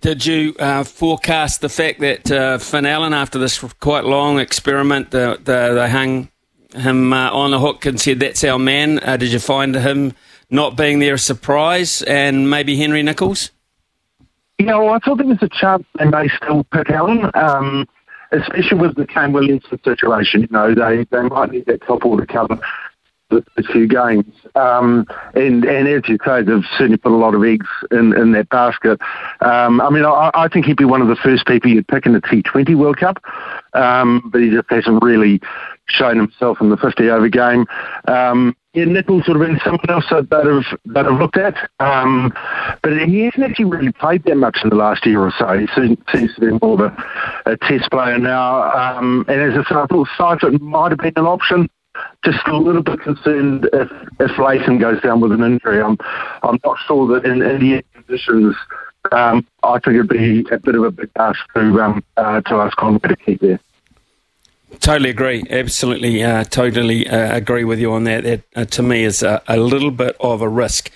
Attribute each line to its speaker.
Speaker 1: Did you uh, forecast the fact that uh, Finn Allen, after this quite long experiment, the, the, they hung him uh, on the hook and said, That's our man? Uh, did you find him not being there a surprise? And maybe Henry Nicholls?
Speaker 2: Yeah, well, I thought there was a chance they may still pick Allen, um, especially with the Kane Williamson situation. You know, they, they might need that top order cover the few games. Um, and, and as you say, they've certainly put a lot of eggs in, in that basket. Um, I mean, I, I think he'd be one of the first people you'd pick in the T20 World Cup, um, but he just hasn't really shown himself in the 50 over game. Um, yeah, Nicholls would have been someone else that that have that have looked at, um, but he hasn't actually really played that much in the last year or so. He seems, seems to be more of a, a test player now. Um, and as I said, I thought Seifert might have been an option just a little bit concerned if if Latham goes down with an injury. I'm I'm not sure that in Indian conditions. Um, I think it'd be a bit of a big ask to um, uh, to ask Conway to keep there.
Speaker 1: Totally agree. Absolutely, uh, totally uh, agree with you on that. That uh, to me is a, a, little bit of a risk.